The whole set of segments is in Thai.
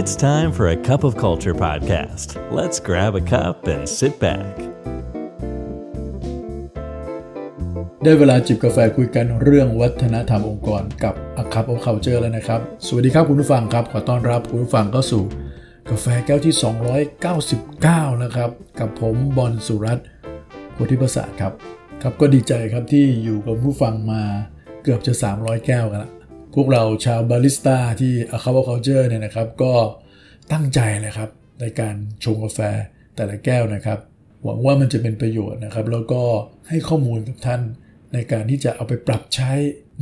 It's time for a cup of culture podcast. Let's grab a cup and sit back. ได้เวลาจิบกาแฟคุยกันเรื่องวัฒนธรรมองค์กรกับ A Cup of Culture แล้วนะครับ สวัสดีครับคุณผู้ฟังครับ ขอต้อนรับคุณผู้ฟังเข้าสู่ กาแฟแก้วที่ 299 นะครับ กับผมบอลสุรัตน์โพธิประสาทครับ ครับก็ดีใจครับที่อยู่กับผู้ฟังมาเกือบจะ 300 แก้วกันละ พวกเราชาวบาริสต้าที่ A Cup of Culture เนี่ยนะครับ ก็ตั้งใจเลยครับ ในการชงกาแฟแต่ละแก้วนะครับ หวังว่ามันจะเป็นประโยชน์นะครับ แล้วก็ให้ข้อมูลกับท่าน ในการที่จะเอาไปปรับใช้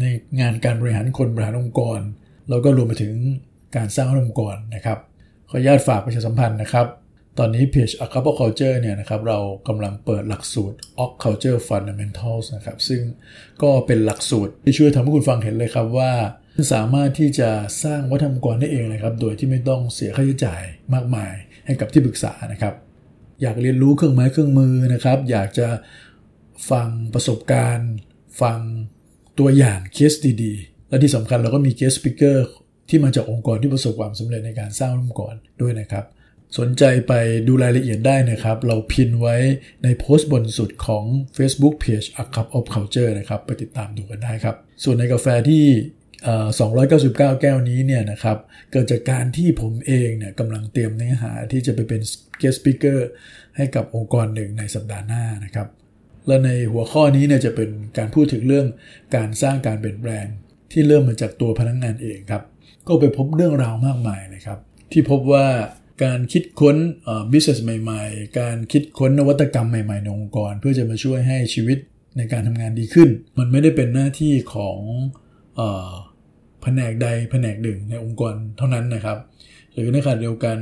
ในงานการบริหารคนบริหารองค์กร แล้วก็รวมไปถึงการสร้างองค์กรนะครับ ขออนุญาตฝากประชาสัมพันธ์นะครับ ตอนนี้เพจ a c u p l Culture เนี่ยนะครับเรากำลังเปิดหลักสูตร o c Culture Fundamentals นะครับ ซึ่งก็เป็นหลักสูตรที่ช่วยทำให้คุณฟังเห็นเลยครับว่า สามารถที่จะสร้างวัฒนธรรมกรได้เองเลยครับ โดยที่ไม่ต้องเสียค่าใช้จ่ายมากมายให้กับที่ปรึกษานะครับ อยากเรียนรู้เครื่องไม้เครื่องมือนะครับ อยากจะฟังประสบการณ์ ฟังตัวอย่างเคสดีๆ และที่สำคัญเราก็มีเกส t ปิเกอร์ที่มาจากองค์กรที่ประสบความสำเร็จในการสร้างองค์กรด้วยนะครับ สนใจไปดูรายละเอียดได้นะครับ เราพินไว้ในโพสต์บนสุดของ Facebook Page A Cup of Culture นะครับ ไปติดตามดูกันได้ครับ ส่วนในกาแฟที่ 299 แก้วนี้เนี่ยนะครับเกิดจากการที่ผมเองเนี่ยกำลังเตรียมเนื้อหาที่จะไปเป็น guest speaker ให้กับองค์กรหนึ่งในสัปดาห์หน้านะครับ และในหัวข้อนี้เนี่ยจะเป็นการพูดถึงเรื่องการสร้างการเปลี่ยนแปลงที่เริ่มมาจากตัวพนักงงานเองครับ ก็ไปพบเรื่องราวมากมายเลยครับ ที่พบว่าการคิดค้น business ใหม่ๆ การคิดค้นนวัตกรรมใหม่ๆในองค์กร เพื่อจะมาช่วยให้ชีวิตในการทำงานดีขึ้น มันไม่ได้เป็นหน้าที่ของ แผนกใดแผนกหนึ่งในองค์กรเท่านั้นนะครับ หรือในขณะเดียวกัน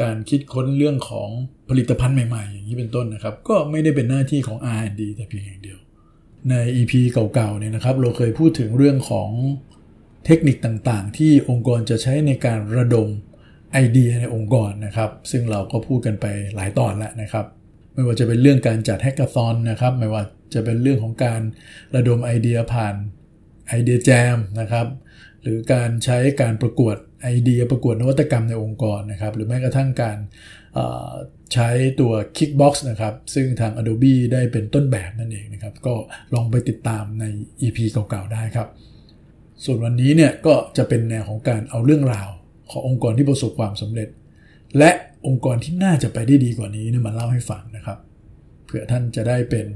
การคิดค้นเรื่องของผลิตภัณฑ์ใหม่ๆ อย่างนี้เป็นต้นนะครับ ก็ไม่ได้เป็นหน้าที่ของ R&D แต่เพียงอย่างเดียว ใน EP เก่าๆเนี่ยนะครับ เราเคยพูดถึงเรื่องของเทคนิคต่างๆ ที่องค์กรจะใช้ในการระดมไอเดียในองค์กรนะครับ ซึ่งเราก็พูดกันไปหลายตอนแล้วนะครับ ไม่ว่าจะเป็นเรื่องการจัดแฮกเกอร์ซอนนะครับ ไม่ว่าจะเป็นเรื่องของการระดมไอเดียผ่านไอเดียแจมนะครับ หรือการใช้การประกวดไอเดียประกวดนวัตกรรมในองค์กรนะครับ หรือแม้กระทั่งการใช้ตัว Kickbox นะครับ ซึ่งทาง Adobe ได้เป็นต้นแบบนั่นเองนะครับ ก็ลองไปติดตามใน EP เก่าๆได้ครับ ส่วนวันนี้เนี่ยก็จะเป็นแนวของการเอาเรื่องราวขององค์กรที่ประสบความสำเร็จ และองค์กรที่น่าจะไปได้ดีกว่านี้เนี่ยมาเล่าให้ฟังนะครับ เผื่อท่านจะได้เป็น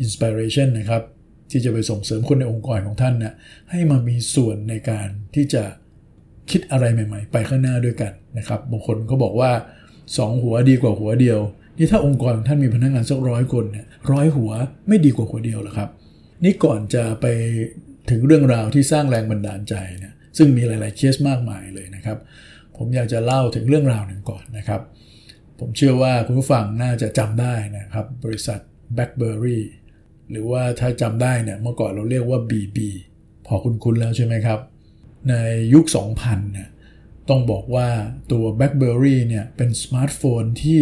อินสปิเรชันนะครับ ที่จะไปส่งเสริมคนในองค์กรของท่านนะให้มามีส่วนในการที่จะคิดอะไรใหม่ ๆ ไปข้างหน้าด้วยกันนะครับบางคนเขาบอกว่า 2 หัวดีกว่าหัวเดียว นี่ถ้าองค์กรของท่านมีพนักงานสักร้อยคนเนี่ยร้อยหัวไม่ดีกว่าหัวเดียวหรอครับ นี่ก่อนจะไปถึงเรื่องราวที่สร้างแรงบันดาลใจเนี่ยซึ่งมีหลาย ๆเคสมากมายเลยนะครับ ผมอยากจะเล่าถึงเรื่องราวหนึ่งก่อนนะครับ ผมเชื่อว่าคุณผู้ฟังน่าจะจำได้นะครับ บริษัท BlackBerry หรือว่าถ้าจำได้เนี่ยเมื่อก่อนเราเรียกว่า BB พอคุ้นๆแล้วใช่ไหมครับ ในยุค 2000เนี่ยต้องบอกว่าตัว BlackBerry เนี่ยเป็นสมาร์ทโฟนที่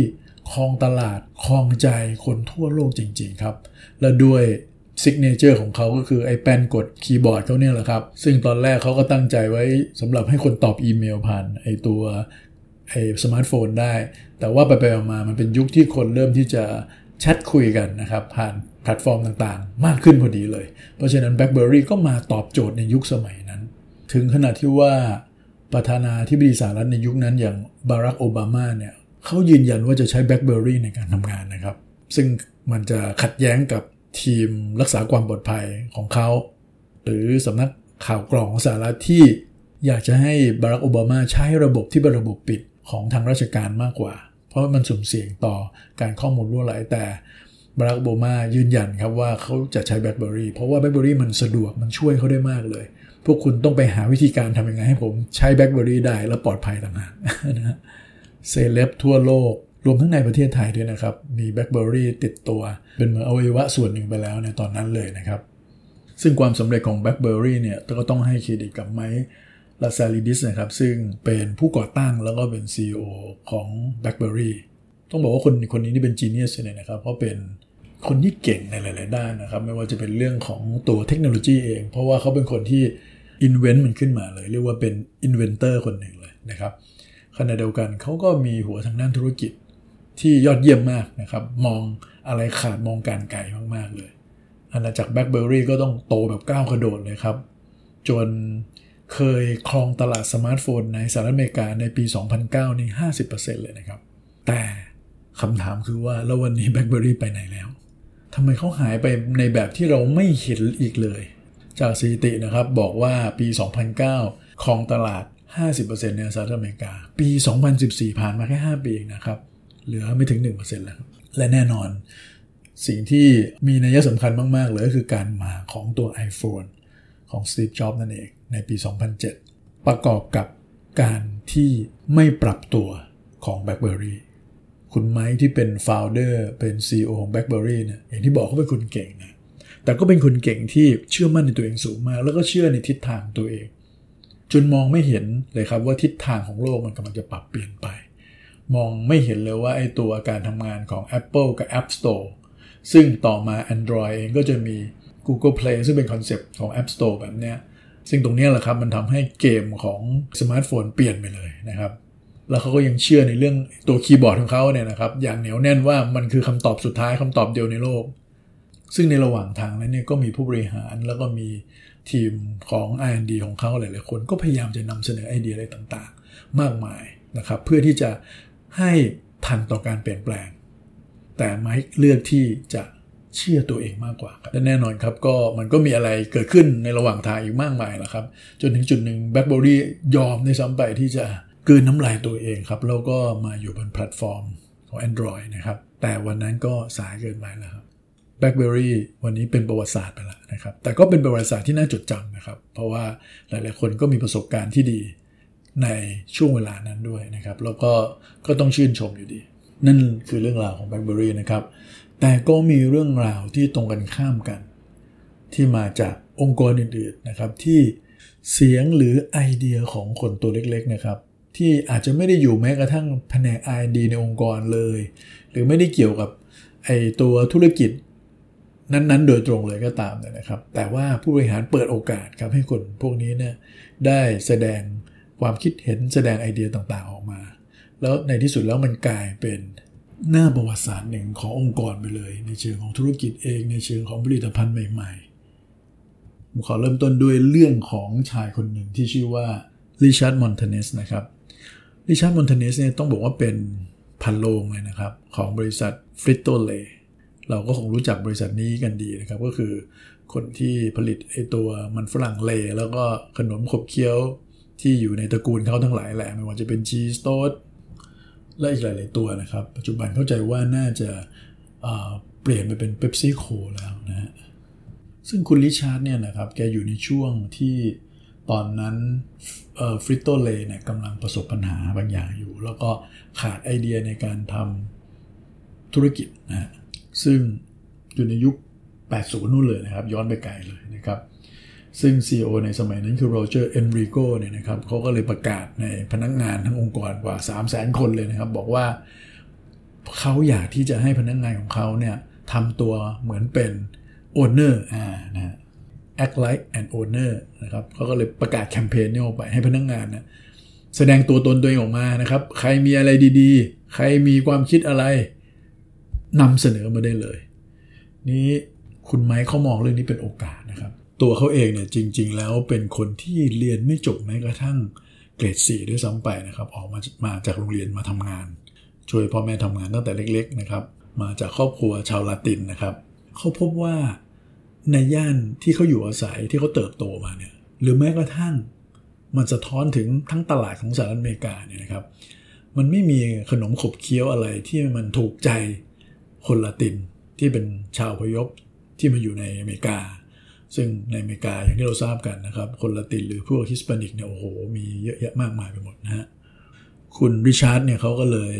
ครองตลาดครองใจคนทั่วโลกจริงๆครับ และด้วย signature ของเขาก็คือไอ้แป้นกดคีย์บอร์ดเขาเนี่ยแหละครับ ซึ่งตอนแรกเขาก็ตั้งใจไว้สำหรับให้คนตอบอีเมลผ่านไอ้ตัวไอ้สมาร์ทโฟนได้ แต่ว่าไปไปมามันเป็นยุคที่คนเริ่มที่จะ แชทคุยกันนะครับผ่านแพลตฟอร์มต่างๆ มากขึ้นพอดีเลย เพราะฉะนั้น BlackBerry ก็มาตอบโจทย์ในยุคสมัยนั้น ถึงขนาดที่ว่าประธานาธิบดีสหรัฐในยุคนั้นอย่างบารักโอบามาเนี่ยเขายืนยันว่าจะใช้ BlackBerry ในการทำงานนะครับ ซึ่งมันจะขัดแย้งกับทีมรักษาความปลอดภัยของเขา หรือสำนักข่าวกรองของสหรัฐที่อยากจะให้บารักโอบามาใช้ระบบที่เป็นระบบปิดของทางราชการมากกว่า เพราะมันสุ่มเสี่ยงต่อการข้อมูลรั่วไหลแต่บารักโอบามายืนยันครับว่าเขาจะใช้แบล็คเบอรี่เพราะว่าแบล็คเบอรี่มันสะดวกมันช่วยเขาได้มากเลย พวกคุณต้องไปหาวิธีการทำยังไงให้ผมใช้แบล็คเบอรี่ได้และปลอดภัยต่างหากนะเซเลบทั่วโลกรวมทั้งในประเทศไทยด้วยนะครับ มีแบล็คเบอรี่ติดตัว เป็นเหมือนอวัยวะส่วนหนึ่งไปแล้วในตอนนั้นเลยนะครับ ซึ่งความสำเร็จของ BlackBerry เนี่ยก็ต้องให้เครดิตกับไมค์ ลาซาลิดิสนะครับซึ่งเป็นผู้ก่อตั้งแล้วก็เป็น CEO ของ BlackBerry ต้องบอกว่าคนคนนี้นี่เป็นจีเนียสเลยนะครับ เพราะเป็นคนที่เก่งในหลาย ๆ ด้านนะครับ ไม่ว่าจะเป็นเรื่องของตัวเทคโนโลยีเอง เพราะว่าเขาเป็นคนที่ invent มันขึ้นมาเลย เรียกว่าเป็น inventor คนหนึ่งเลยนะครับขณะเดียวกันเขาก็มีหัวทางด้านธุรกิจที่ยอดเยี่ยมมากนะครับ มองอะไรขาดมองการณ์ไกลมาก ๆ เลยอาณาจักร BlackBerry ก็ต้องโตแบบก้าวกระโดดเลยครับ จน เคยครองตลาดสมาร์ทโฟนในสหรัฐอเมริกาในปี 2009 นี่ 50%เลยนะครับ แต่คำถามคือว่า แล้ววันนี้ BlackBerry ไปไหนแล้วทำไมเขาหายไปในแบบที่เราไม่เห็นอีกเลย จากสถิตินะครับบอกว่าปี 2009 ครองตลาด 50%ในสหรัฐอเมริกา ปี 2014 ผ่านมาแค่ 5 ปีเองนะครับ เหลือไม่ถึง 1%แล้ว และแน่นอน สิ่งที่มีนัยสำคัญมาก ๆ เลยก็คือการมาของตัว iPhone ของ Steve Jobs นั่นเอง ในปี 2007 ประกอบกับการที่ไม่ปรับตัวของ BlackBerry คุณไม้ที่เป็น founder เป็น CEO ของ BlackBerry เนี่ยอย่างที่บอกเขาเป็นคนเก่งนะแต่ก็เป็นคนเก่งที่เชื่อมั่นในตัวเองสูงมาก แล้วก็เชื่อในทิศทางตัวเอง จนมองไม่เห็นเลยครับว่าทิศทางของโลกมันกำลังจะปรับเปลี่ยนไป มองไม่เห็นเลยว่าไอ้ตัวการทำงานของ Apple กับ App Store ซึ่งต่อมา Android เองก็จะมี Google Play ซึ่งเป็นคอนเซปต์ของ App Store แบบเนี้ย ซึ่งตรงนี้แหละครับมันทำให้เกมของสมาร์ทโฟนเปลี่ยนไปเลยนะครับ แล้วเขาก็ยังเชื่อในเรื่องตัวคีย์บอร์ดของเขาเนี่ยนะครับ อย่างเหนียวแน่นว่ามันคือคำตอบสุดท้ายคำตอบเดียวในโลก ซึ่งในระหว่างทางนั้นเนี่ยก็มีผู้บริหารแล้วก็มีทีมของ R&D ของเขาหลายๆคนก็พยายามจะนำเสนอไอเดียอะไรต่างๆ มากมายนะครับ เพื่อที่จะให้ทันต่อการเปลี่ยนแปลง แต่ไมค์เลือกที่จะ เชื่อตัวเองมากกว่าและแน่นอนครับก็มันก็มีอะไรเกิดขึ้นในระหว่างทางอีกมากมายแหละครับ จนถึงจุดหนึ่ง BlackBerry ยอมด้วยซ้ำไปที่จะกลืนน้ำลายตัวเองครับ แล้วก็มาอยู่บนแพลตฟอร์มของ Android นะครับ แต่วันนั้นก็สายเกินไปแล้วครับ BlackBerry วันนี้เป็นประวัติศาสตร์ไปแล้วนะครับ แต่ก็เป็นประวัติศาสตร์ที่น่าจดจำนะครับ เพราะว่าหลายๆคนก็มีประสบการณ์ที่ดีในช่วงเวลานั้นด้วยนะครับ แล้วก็ก็ต้องชื่นชมอยู่ดี นั่นคือเรื่องราวของ BlackBerry นะครับ แต่ก็มีเรื่องราวที่ตรงกันข้ามกัน ที่มาจากองค์กรอื่นๆนะครับที่เสียงหรือไอเดียของคนตัวเล็กๆนะครับ ที่อาจจะไม่ได้อยู่แม้กระทั่งแผนก R&D ในองค์กรเลย หรือไม่ได้เกี่ยวกับไอตัวธุรกิจนั้นๆ โดยตรงเลยก็ตามนะครับ แต่ว่าผู้บริหารเปิดโอกาสครับให้คนพวกนี้เนี่ยได้แสดงความคิดเห็นแสดงไอเดียต่างๆออกมา แล้วในที่สุดแล้วมันกลายเป็น หน้าประวัติศาสตร์หนึ่งขององค์กรไปเลย ในเชิงของธุรกิจเอง ในเชิงของผลิตภัณฑ์ใหม่ๆ ผมขอเริ่มต้นด้วยเรื่องของชายคนหนึ่งที่ชื่อว่าริชาร์ดมอนเทเนสนะครับริชาร์ดมอนเทเนสเนี่ยต้องบอกว่าเป็นภารโรงเลยนะครับ ของบริษัท Frito-Lay เราก็คงรู้จักบริษัทนี้กันดีนะครับ ก็คือคนที่ผลิตไอ้ตัวมันฝรั่ง Lay's แล้วก็ขนมขบเคี้ยวที่อยู่ในตระกูลเขาทั้งหลายแหละไม่ว่าจะเป็น Cheetos และอีกหลาย ๆ ตัวนะครับ ปัจจุบันเข้าใจว่าน่าจะเปลี่ยนไปเป็นเ e ปซี่โคแล้วนะฮะซึ่งคุณริชาร์ดเนี่ยนะครับแกอยู่ในช่วงที่ตอนนั้น Frito-Lay เนี่ยกำลังประสบปัญหาบางอย่างอยู่ แล้วก็ขาดไอเดียในการทำธุรกิจนะฮะซึ่งอยู่ในยุค 80 นู่นเลยนะครับ ย้อนไปไกลเลยนะครับ ซึ่ง CEO ในสมัยนั้นคือโรเจอร์เอนริโกเนี่ยนะครับเขาก็เลยประกาศในพนักงานทั้งองค์กรกว่า 300000 คนเลยนะครับ บอกว่าเขาอยากที่จะให้พนักงงานของเขาเนี่ยทำตัวเหมือนเป็น owner อ่านะ act like an owner นะครับเขาก็เลยประกาศแคมเปญนี้ออกไปให้พนักงงานนะแสดงตัวตนตัวเองออกมานะครับ ใครมีอะไรดีๆ ใครมีความคิดอะไรนำเสนอมาได้เลย นี้คุณไม้เขามองเรื่องนี้เป็นโอกาสนะครับ ตัวเขาเองเนี่ยจริง ๆ แล้วเป็นคนที่เรียนไม่จบแม้กระทั่งเกรดสี่ด้วยซ้ำไปนะครับ ออกมามาจากโรงเรียนมาทำงาน ช่วยพ่อแม่ทำงานตั้งแต่เล็ก ๆ นะครับ มาจากครอบครัวชาวลาตินนะครับเขาพบว่าในย่านที่เขาอยู่อาศัยที่เขาเติบโตมาเนี่ยหรือแม้กระทั่งมันสะท้อนถึงทั้งตลาดของสหรัฐอเมริกาเนี่ยนะครับ มันไม่มีขนมขบเคี้ยวอะไรที่มันถูกใจคนละตินที่เป็นชาวพยพที่มาอยู่ในอเมริกา ซึ่งในอเมริกาอย่างที่เราทราบกันนะครับ คนละตินหรือพวก Hispanic เนี่ยโอ้โห มีเยอะแยะมากมายไปหมดนะฮะคุณริชาร์ดเนี่ยเขาก็เลย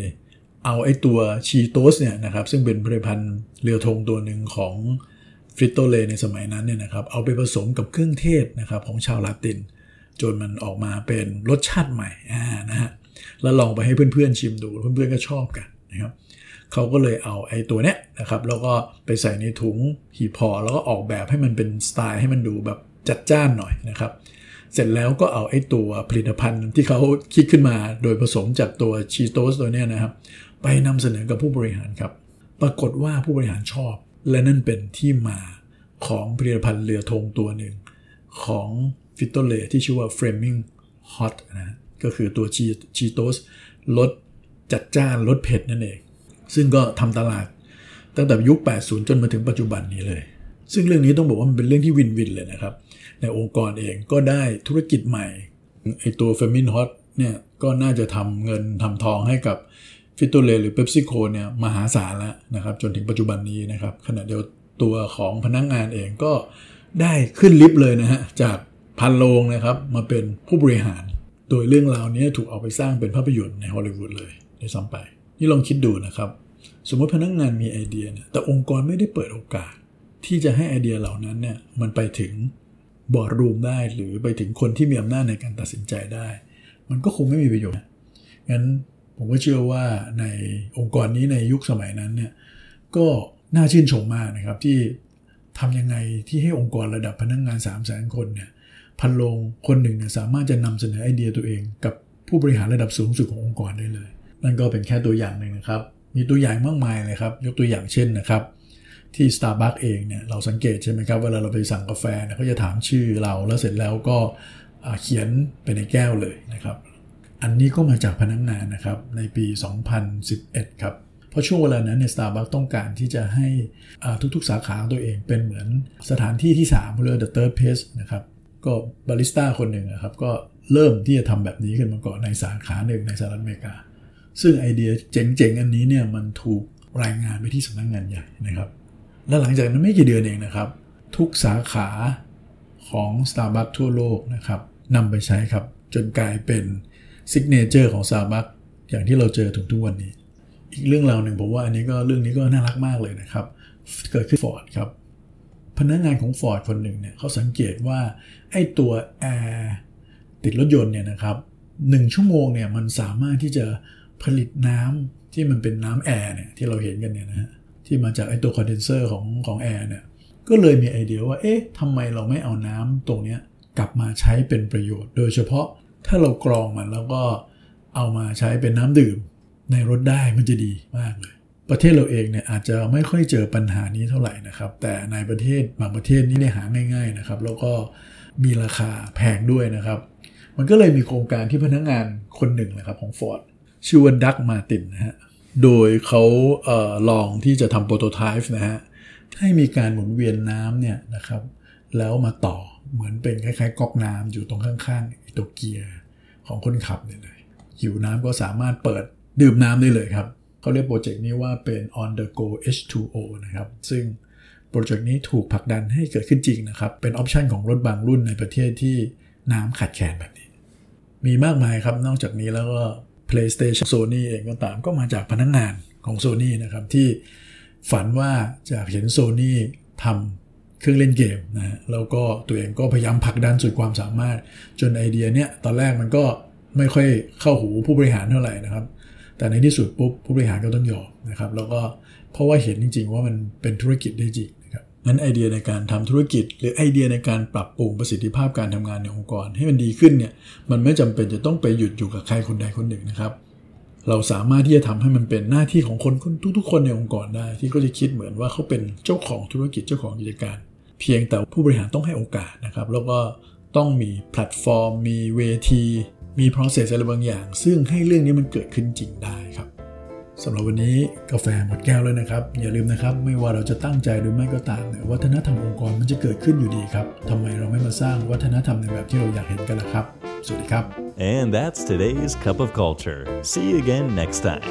เอาไอ้ตัว Cheetos เนี่ยนะครับซึ่งเป็นผลิตภัณฑ์เรือธงตัวหนึ่งของ Frito-Lay ในสมัยนั้นเนี่ยนะครับเอาไปผสมกับเครื่องเทศนะครับของชาวลาติน จนมันออกมาเป็นรสชาติใหม่นะฮะแล้วลองไปให้เพื่อนๆชิมดูเพื่อนๆก็ชอบกันนะครับ เขาก็เลยเอาไอ้ตัวเนี้ยนะครับแล้วก็ไปใส่ในถุงหีพอแล้วก็ออกแบบให้มันเป็นสไตล์ให้มันดูแบบจัดจ้านหน่อยนะครับ เสร็จแล้วก็เอาไอ้ตัวผลิตภัณฑ์ที่เขาคิดขึ้นมาโดยผสมจากตัวชีโตสตัวเนี้ยนะครับ ไปนำเสนอกับผู้บริหารครับ ปรากฏว่าผู้บริหารชอบ และนั่นเป็นที่มาของผลิตภัณฑ์เรือธงตัวหนึ่ง ของฟิตโตเลที่ชื่อว่า Framing Hot นะก็คือตัวชีโตสลดจัดจ้านลดเผ็ดนั่นเอง ซึ่งก็ทำตลาดตั้งแต่ยุค 80 จนมาถึงปัจจุบันนี้เลย ซึ่งเรื่องนี้ต้องบอกว่ามันเป็นเรื่องที่วินวินเลยนะครับ ในองค์กรเองก็ได้ธุรกิจใหม่ไอตัว f e m i n Hot เนี่ยก็น่าจะทำเงินทำทองให้กับฟิตโตเลหรือเ e p ซี่โคเนี่ยมหาศาลแล้วนะครับ จนถึงปัจจุบันนี้นะครับขณะเดียวตัวของพนักงงานเองก็ได้ขึ้นลิฟต์เลยนะฮะจากพันโลงนะครับมาเป็นผู้บริหาร โดยเรื่องราวนี้ถูกเอาไปสร้างเป็นภาพยนตร์ในฮอลลีวูดเลยในซ้ำไป นี่ลองคิดดูนะครับ สมมติพนักงงานมีไอเดียเนี่ยแต่องค์กรไม่ได้เปิดโอกาส ที่จะให้ไอเดียเหล่านั้นเนี่ยมันไปถึงบอร์ดรูมได้หรือไปถึงคนที่มีอำนาจในการตัดสินใจได้ มันก็คงไม่มีประโยชน์งั้นผมก็เชื่อว่าในองค์กรนี้ในยุคสมัยนั้นเนี่ยก็น่าชื่นชมมากนะครับที่ทำยังไงที่ให้องค์กรระดับพนักงงาน 3 0 0 0 0 0 คนเนี่ยพนักงานคนหนึ่งเนี่ยสามารถจะนำเสนอไอเดียตัวเอง กับผู้บริหารระดับสูงสุดขององค์กรได้เลย นั่นก็เป็นแค่ตัวอย่างหนึ่งนะครับ มีตัวอย่างมากมายเลยครับ ยกตัวอย่างเช่นนะครับที่ Starbucks เองเนี่ยเราสังเกตใช่ไหมครับเวลาเราไปสั่งกาแฟเนี่ยเขาจะถามชื่อเราแล้วเสร็จแล้วก็เขียนไปในแก้วเลยนะครับ อันนี้ก็มาจากพนักงานนะครับในปี 2011 ครับ เพราะช่วงเวลานั้นเนี่ยสตาร์บัคต้องการที่จะให้ทุกๆ สาขาตัวเองเป็นเหมือนสถานที่ที่3เรียก the third place นะครับก็บาริสต้าคนหนึ่งครับก็เริ่มที่จะทำแบบนี้ขึ้นมาก่อนในสาขาหนึ่งในสหรัฐอเมริกา ซึ่งไอเดียเจ๋งๆ อันนี้เนี่ยมันถูกรายงานไปที่สำนักงานใหญ่นะครับ และหลังจากนั้นไม่กี่เดือนเองนะครับ ทุกสาขาของ Starbucks ทั่วโลกนะครับนำไปใช้ครับ จนกลายเป็น signature ของ Starbucks อย่างที่เราเจอถึงทุกวันนี้ อีกเรื่องราวหนึ่งผมว่าอันนี้ก็เรื่องนี้ก็น่ารักมากเลยนะครับ เกิดขึ้นฟอร์ดครับ พนักงานของฟอร์ดคนหนึ่งเนี่ยเขาสังเกตว่าไอ้ตัวแอร์ติดรถยนต์เนี่ยนะครับหนึ่งชั่วโมงเนี่ยมันสามารถที่จะ ผลิตน้ำที่มันเป็นน้ำแอร์เนี่ยที่เราเห็นกันเนี่ยนะฮะที่มาจากไอตัวคอนเดนเซอร์ของของแอร์เนี่ยก็เลยมีไอเดียว่าเอ๊ะทำไมเราไม่เอาน้ำตรงนี้กลับมาใช้เป็นประโยชน์ โดยเฉพาะถ้าเรากรองมันแล้วก็เอามาใช้เป็นน้ำดื่ม ในรถได้มันจะดีมากเลย ประเทศเราเองเนี่ยอาจจะไม่ค่อยเจอปัญหานี้เท่าไหร่นะครับ แต่ในประเทศบางประเทศนี่ได้หาง่าย ๆนะครับ แล้วก็มีราคาแพงด้วยนะครับ มันก็เลยมีโครงการที่พนักงงานคนหนึ่งนะครับของ Ford ชื่อว่าดักมาตินนะฮะ โดยเขาเออลองที่จะทำโปรโตไทป์นะฮะ ให้มีการหมุนเวียนน้ำเนี่ยนะครับ แล้วมาต่อเหมือนเป็นคล้ายๆก๊อกน้ำอยู่ตรงข้างๆตัวเกียร์ของคนขับเนี่ยเลยหิวน้ำก็สามารถเปิดดื่มน้ำได้เลยครับเขาเรียกโปรเจกต์นี้ว่าเป็น on the go H2O นะครับ ซึ่งโปรเจกต์นี้ถูกผลักดันให้เกิดขึ้นจริงนะครับ เป็น option ของรถบางรุ่นในประเทศที่น้ำขาดแคลนแบบนี้ มีมากมายครับ นอกจากนี้แล้วก็ PlayStation Sony เองก็ตามก็มาจากพนักงานของ Sony นะครับที่ฝันว่าจะเห็น Sony ทำเครื่องเล่นเกมนะแล้วก็ตัวเองก็พยายามผลักดันสุดความสามารถ จนไอเดียเนี้ยตอนแรกมันก็ไม่ค่อยเข้าหูผู้บริหารเท่าไหร่นะครับ แต่ในที่สุดปุ๊บผู้บริหารก็ต้องยอมนะครับแล้วก็เพราะว่าเห็นจริง ๆ ว่ามันเป็นธุรกิจได้จริง นะครับนั้นไอเดียในการทำธุรกิจ หรือไอเดียในการปรับปรุงประสิทธิภาพการทำงานในองค์กร ให้มันดีขึ้นเนี่ยมันไม่จำเป็นจะต้องไปหยุดอยู่กับใครคนใดคนหนึ่งนะครับ เราสามารถที่จะทำให้มันเป็นหน้าที่ของคนทุกๆ คนในองค์กรได้ ที่เขาจะคิดเหมือนว่าเขาเป็นเจ้าของธุรกิจเจ้าของกิจการ เพียงแต่ผู้บริหารต้องให้โอกาสนะครับ แล้วก็ต้องมีแพลตฟอร์ม มีเวที มี process อะไรบางอย่าง ซึ่งให้เรื่องนี้มันเกิดขึ้นจริงได้ สำหรับวันนี้กาแฟหมดแก้วเลยนะครับ อย่าลืมนะครับ ไม่ว่าเราจะตั้งใจหรือไม่ก็ตามเนี่ยวัฒนธรรมองค์กรมันจะเกิดขึ้นอยู่ดีครับทำไมเราไม่มาสร้างวัฒนธรรมในแบบที่เราอยากเห็นกันล่ะครับ สวัสดีครับ And that's today's cup of culture. See you again next time.